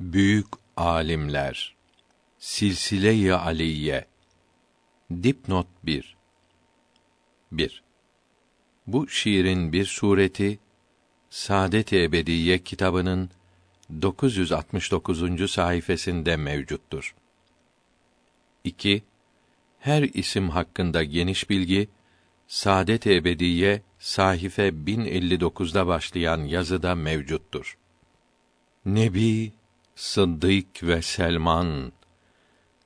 Büyük alimler Silsile-i Aliye Dipnot 1 1. Bu şiirin bir sureti Saadet-i Ebediye kitabının 969. sayfasında mevcuttur. 2. Her isim hakkında geniş bilgi Saadet-i Ebediye sahife 1059'da başlayan yazıda mevcuttur. Nebi, Sıddık ve Selman,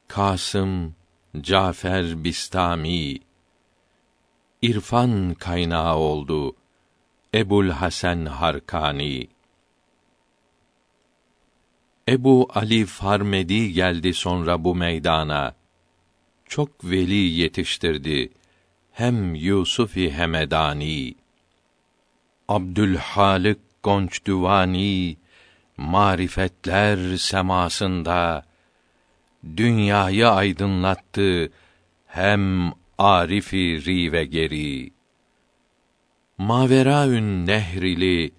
Kasım, Cafer Bistami, irfan kaynağı oldu. Ebul Hasan Harkani Ebu Ali Farmedi geldi sonra bu meydana. Çok veli yetiştirdi. Hem Yusufi Hemedani. Abdülhalik Gonçduvani marifetler semasında dünyayı aydınlattı hem arifi rive geri. Maveraün nehrili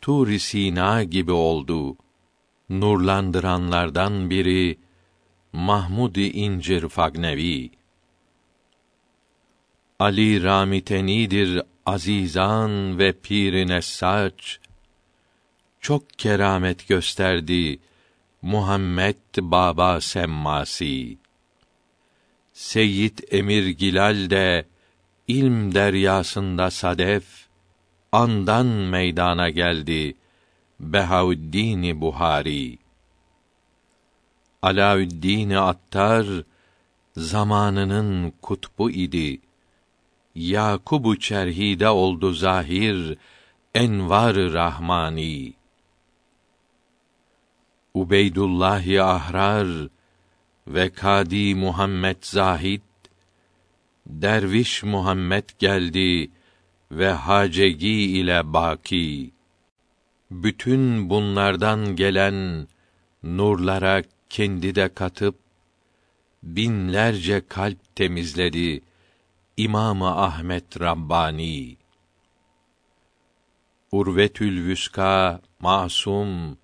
Tur Sina gibi oldu. Nurlandıranlardan biri Mahmud İncir Fagnevi. Ali Ramitenidir azizan ve pirine saç çok keramet gösterdi Muhammed Baba Semmasi. Seyyid Emir Gilal de ilm deryasında sadef andan meydana geldi Behaüddin Buhari. Alaüddin Attar zamanının kutbu idi. Yakubu çerhide oldu zahir envar rahmani. Ubeydullah Ahrar ve Kadi Muhammed Zahid Derviş Muhammed geldi ve hacegi ile baki. Bütün bunlardan gelen nurlara kendi de katıp binlerce kalp temizledi İmamı Ahmet Rabbani. Urvetül Vüska Masum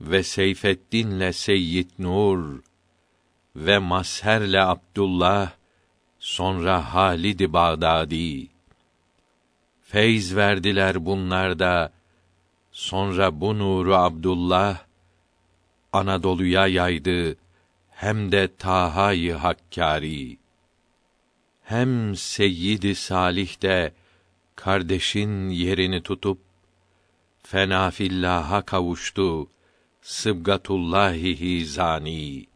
ve Seyfeddin'le Seyyid Nur ve Masher'le Abdullah sonra Halid Bağdadi. Feyz verdiler bunlar da sonra bu nuru Abdullah Anadolu'ya yaydı hem de Taha'yı Hakkari. Hem Seyyid Salih de kardeşin yerini tutup fenafillah'a kavuştu Sıbgatullahi Hizani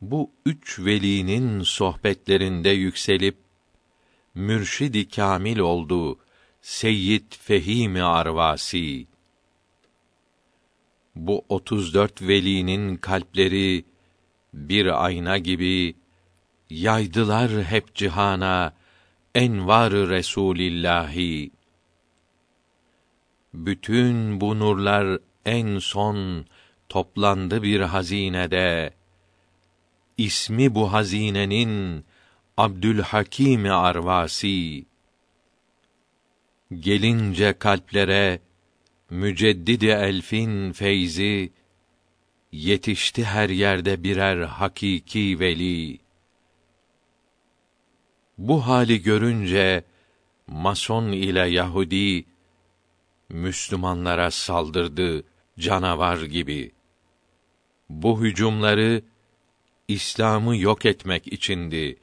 bu üç velinin sohbetlerinde yükselip mürşidi kamil oldu Seyyid Fehimi Arvasi. Bu otuz dört velinin kalpleri bir ayna gibi yaydılar hep cihana envar Resulillahi. Bütün bu nurlar en son toplandı bir hazinede. İsmi bu hazinenin Abdülhakim Arvasi. Gelince kalplere müceddidi elfin feyzi yetişti her yerde birer hakiki veli. Bu hali görünce Mason ile Yahudi Müslümanlara saldırdı canavar gibi. Bu hücumları İslam'ı yok etmek içindi.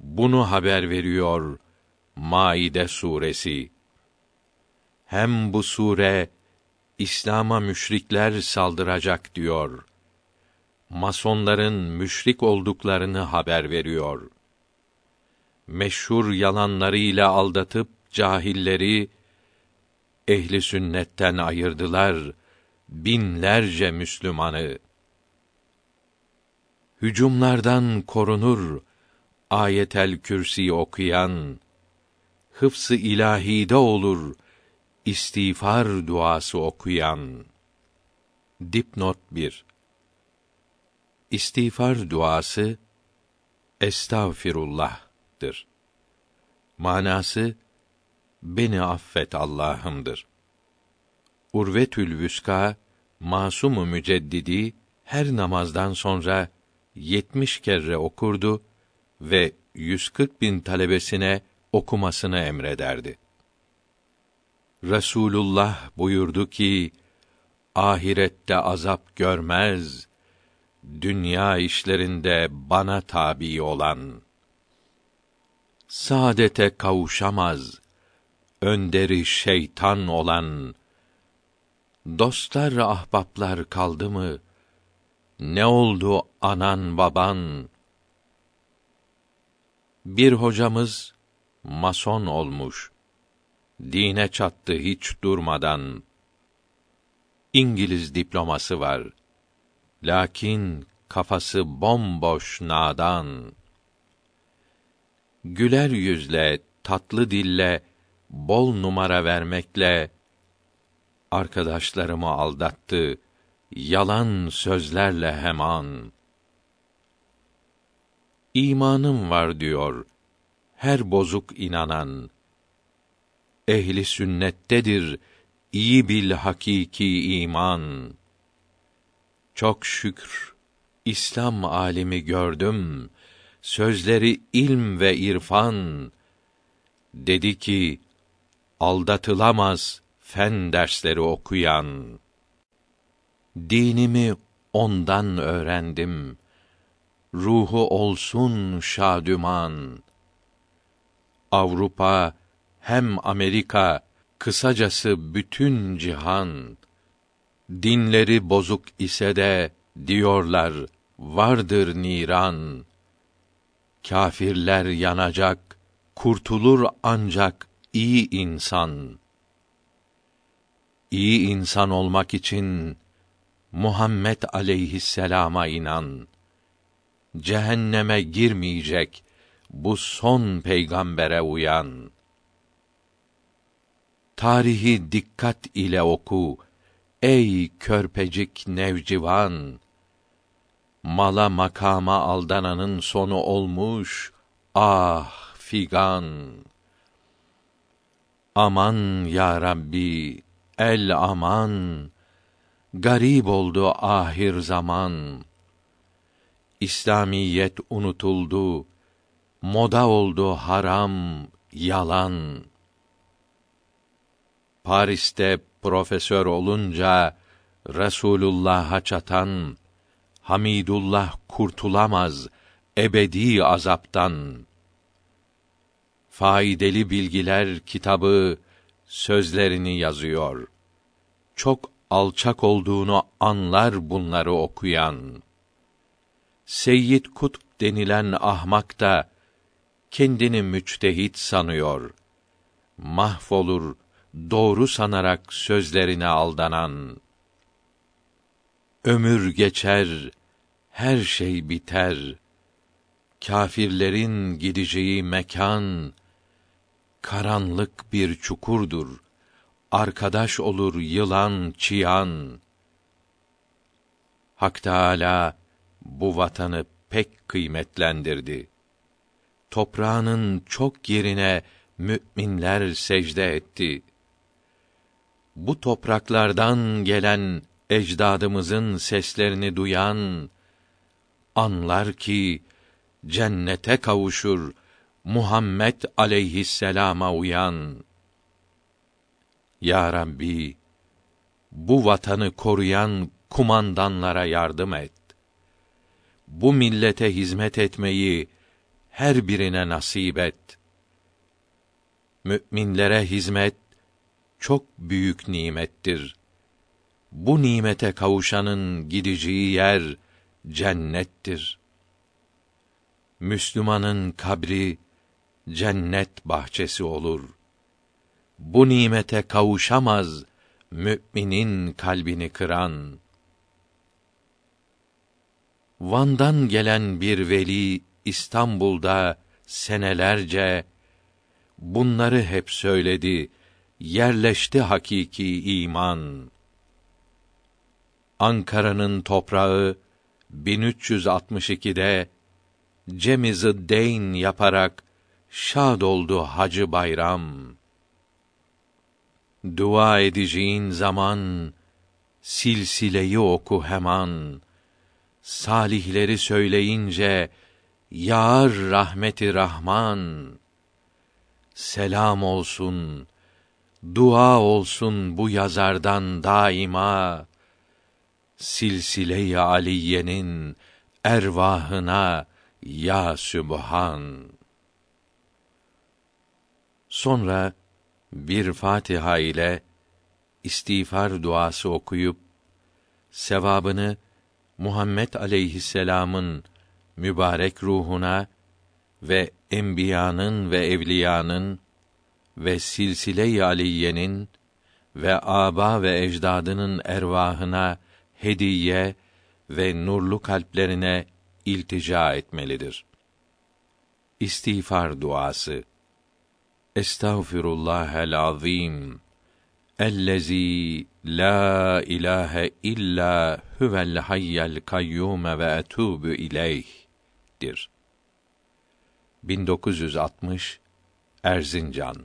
Bunu haber veriyor Maide suresi. Hem bu sure İslam'a müşrikler saldıracak diyor. Masonların müşrik olduklarını haber veriyor. Meşhur yalanlarıyla aldatıp cahilleri ehli sünnetten ayırdılar binlerce Müslümanı. Hücumlardan korunur ayetel kürsi okuyan, hıfsı ilahide olur istiğfar duası okuyan. Dipnot 1 İstiğfar duası estağfirullah'tır. Manası beni affet Allah'ımdır. Urvetül Vüska Masum-u Müceddidi her namazdan sonra yetmiş kere okurdu ve 140 bin talebesine okumasını emrederdi. Resulullah buyurdu ki, ahirette azap görmez, dünya işlerinde bana tabi olan. Saadete kavuşamaz, önderi şeytan olan. Dostlar ahbaplar kaldı mı? Ne oldu anan baban? Bir hocamız mason olmuş. Dine çattı hiç durmadan. İngiliz diploması var. Lakin kafası bomboş nadan. Güler yüzle, tatlı dille, bol numara vermekle arkadaşlarımı aldattı yalan sözlerle heman. İmanım var diyor her bozuk inanan. Ehli sünnettedir iyi bil hakiki iman. Çok şükür İslam alimi gördüm. Sözleri ilm ve irfan. Dedi ki aldatılamaz fen dersleri okuyan. Dinimi ondan öğrendim. Ruhu olsun şadüman. Avrupa hem Amerika kısacası bütün cihan dinleri bozuk ise de diyorlar vardır niran kâfirler yanacak kurtulur ancak iyi insan iyi insan olmak için Muhammed aleyhisselama inan. Cehenneme girmeyecek bu son peygambere uyan. Tarihi dikkat ile oku ey körpecik nevcivan. Mala makama aldananın sonu olmuş ah figan. Aman ya Rabbi el aman garip oldu ahir zaman. İslamiyet unutuldu, moda oldu haram, yalan. Paris'te profesör olunca Resulullah'a çatan Hamidullah kurtulamaz ebedi azaptan. Faydalı bilgiler kitabı sözlerini yazıyor. Çok alçak olduğunu anlar bunları okuyan. Seyyid Kutb denilen ahmak da kendini müçtehit sanıyor. Mahvolur doğru sanarak sözlerine aldanan. Ömür geçer, her şey biter. Kâfirlerin gideceği mekan karanlık bir çukurdur arkadaş olur yılan çiyan. Hak Teâlâ bu vatanı pek kıymetlendirdi. Toprağının çok yerine müminler secde etti. Bu topraklardan gelen ecdadımızın seslerini duyan anlar ki cennete kavuşur Muhammed aleyhisselama uyan. Ya Rabbi, bu vatanı koruyan kumandanlara yardım et. Bu millete hizmet etmeyi her birine nasip et. Müminlere hizmet çok büyük nimettir. Bu nimete kavuşanın gideceği yer cennettir. Müslümanın kabri cennet bahçesi olur.'' bu nimete kavuşamaz müminin kalbini kıran. Van'dan gelen bir veli İstanbul'da senelerce bunları hep söyledi. Yerleşti hakiki iman. Ankara'nın toprağı 1362'de Cemiz-i Deyn yaparak şad oldu Hacı Bayram dua edeceğin zaman silsileyi oku hemen. Salihleri söyleyince yağar rahmeti Rahman. Selam olsun, dua olsun bu yazardan daima. Silsile-i Aliye'nin ervahına ya Sübhan. Sonra bir Fatiha ile istiğfar duası okuyup sevabını Muhammed aleyhisselam'ın mübarek ruhuna ve enbiyanın ve evliyanın ve silsile-i aliyenin ve aba ve ecdadının ervahına hediye ve nurlu kalplerine iltica etmelidir. İstiğfar duası. Estağfirullahel azim. Ellezî la ilahe illa huvel hayyel kayyum ve etûbü ileyh'dir. 1960 Erzincan